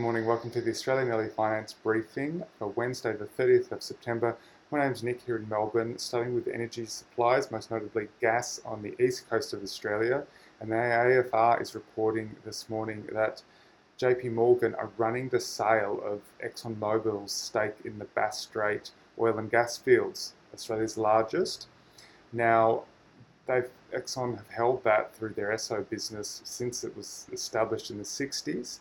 morning. Welcome to the Australian Early Finance briefing for Wednesday, the 30th of September. My name's Nick here in Melbourne, starting with energy supplies, most notably gas on the east coast of Australia. And the AFR is reporting this morning that JP Morgan are running the sale of ExxonMobil's stake in the Bass Strait oil and gas fields, Australia's largest. Now, they've Exxon have held that through their Esso business since it was established in the 60s.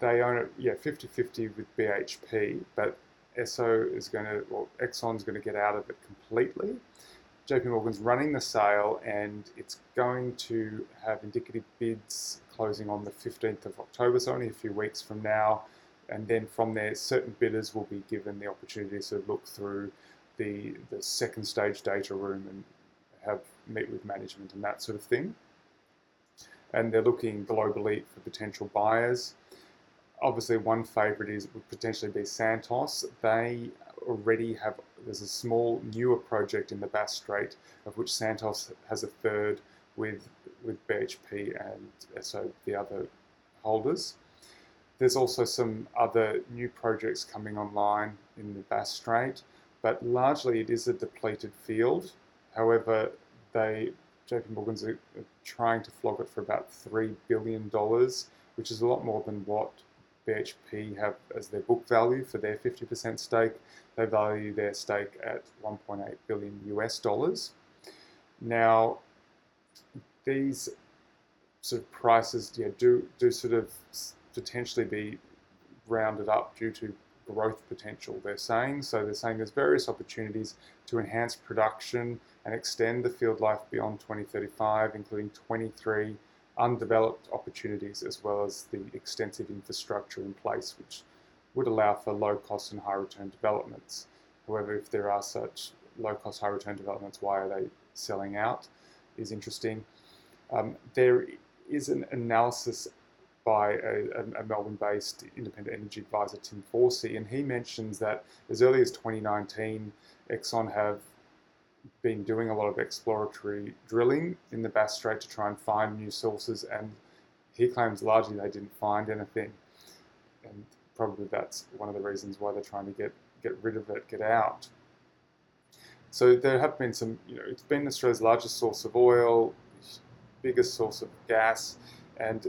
They own it, yeah, 50-50 with BHP, but Esso is going to, well, Exxon's going to get out of it completely. JP Morgan's running the sale and it's going to have indicative bids closing on the 15th of October, so only a few weeks from now. And then from there, certain bidders will be given the opportunity to look through the, the second stage data room and have meet with management and that sort of thing. And they're looking globally for potential buyers. Obviously, one favourite is would potentially be Santos. They already have there's a small newer project in the Bass Strait of which Santos has a third with with BHP and so the other holders. There's also some other new projects coming online in the Bass Strait, but largely it is a depleted field. However, they JP Morgan's are trying to flog it for about three billion dollars, which is a lot more than what BHP have as their book value for their 50% stake. They value their stake at 1.8 billion US dollars. Now, these sort of prices yeah, do do sort of potentially be rounded up due to growth potential, they're saying. So they're saying there's various opportunities to enhance production and extend the field life beyond 2035, including 23 undeveloped opportunities as well as the extensive infrastructure in place, which would allow for low cost and high return developments. However, if there are such low cost, high return developments, why are they selling out? Is interesting. Um, there is an analysis by a, a Melbourne-based independent energy advisor, Tim Forcey, and he mentions that as early as 2019, Exxon have been doing a lot of exploratory drilling in the Bass Strait to try and find new sources, and he claims largely they didn't find anything, and probably that's one of the reasons why they're trying to get get rid of it, get out. So there have been some, you know, it's been Australia's largest source of oil, biggest source of gas, and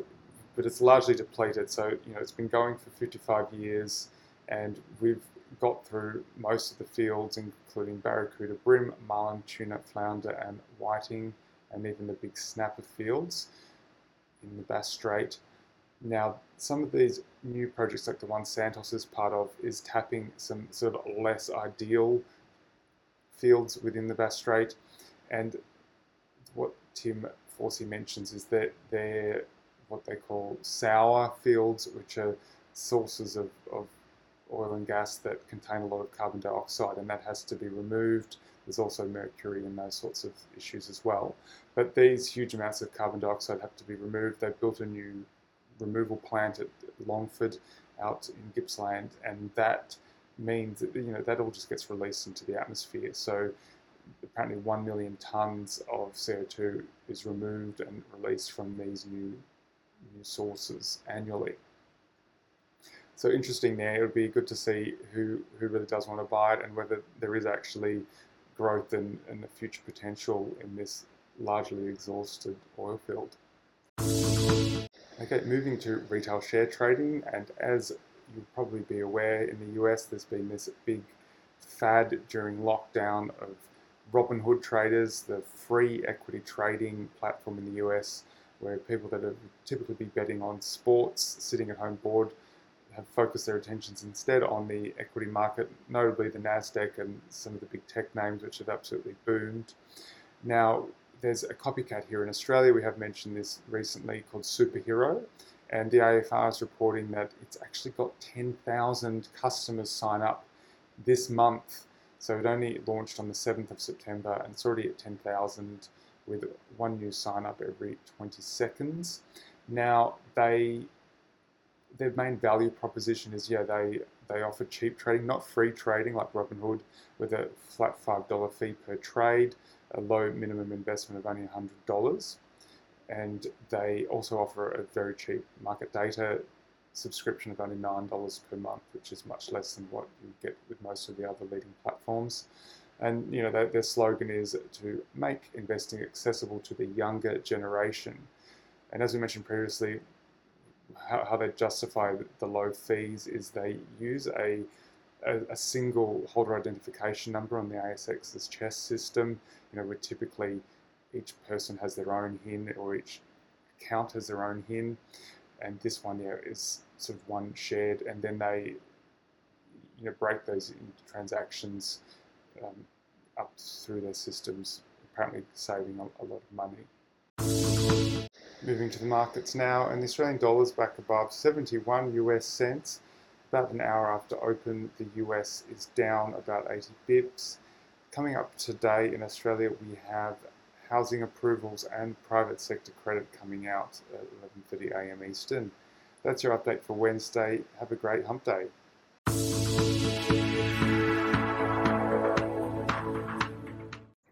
but it's largely depleted. So you know it's been going for 55 years, and we've got through most of the fields, including barracouta, bream, marlin, tuna, flounder, and whiting, and even the big snapper fields in the Bass Strait. Now, some of these new projects, like the one Santos is part of, is tapping some sort of less ideal fields within the Bass Strait, and what Tim Forcey mentions is that they're what they call sour fields, which are sources of, of oil and gas that contain a lot of carbon dioxide, and that has to be removed. There's also mercury and those sorts of issues as well. But these huge amounts of carbon dioxide have to be removed. They've built a new removal plant at Longford out in Gippsland, and that means that you know that all just gets released into the atmosphere. So apparently 1 million tons of CO2 is removed and released from these new new sources annually. So interesting there. It would be good to see who, who really does want to buy it and whether there is actually growth and, and the future potential in this largely exhausted oil field. Okay, moving to retail share trading, and as you'll probably be aware, in the US there's been this big fad during lockdown of Robinhood traders, the free equity trading platform in the US where people that have typically be betting on sports, sitting at home bored, have focused their attentions instead on the equity market, notably the Nasdaq and some of the big tech names, which have absolutely boomed. Now, there's a copycat here in Australia. We have mentioned this recently called Superhero, and the AFR is reporting that it's actually got 10,000 customers sign up this month. So it only launched on the 7th of September, and it's already at 10,000 with one new sign up every 20 seconds. Now they their main value proposition is yeah they they offer cheap trading, not free trading like Robinhood, with a flat five dollar fee per trade, a low minimum investment of only hundred dollars, and they also offer a very cheap market data subscription of only $9 per month, which is much less than what you get with most of the other leading platforms. And you know their slogan is to make investing accessible to the younger generation. And as we mentioned previously, how, how they justify the low fees is they use a, a, a single holder identification number on the ASX's CHESS system. You know, where typically each person has their own HIN or each account has their own HIN, and this one yeah is sort of one shared, and then they you know break those transactions um, up through their systems, apparently saving a, a lot of money. Moving to the markets now, and the Australian dollar is back above 71 US cents. About an hour after open, the US is down about 80 bips. Coming up today in Australia, we have housing approvals and private sector credit coming out at 11:30 a.m. Eastern. That's your update for Wednesday. Have a great hump day.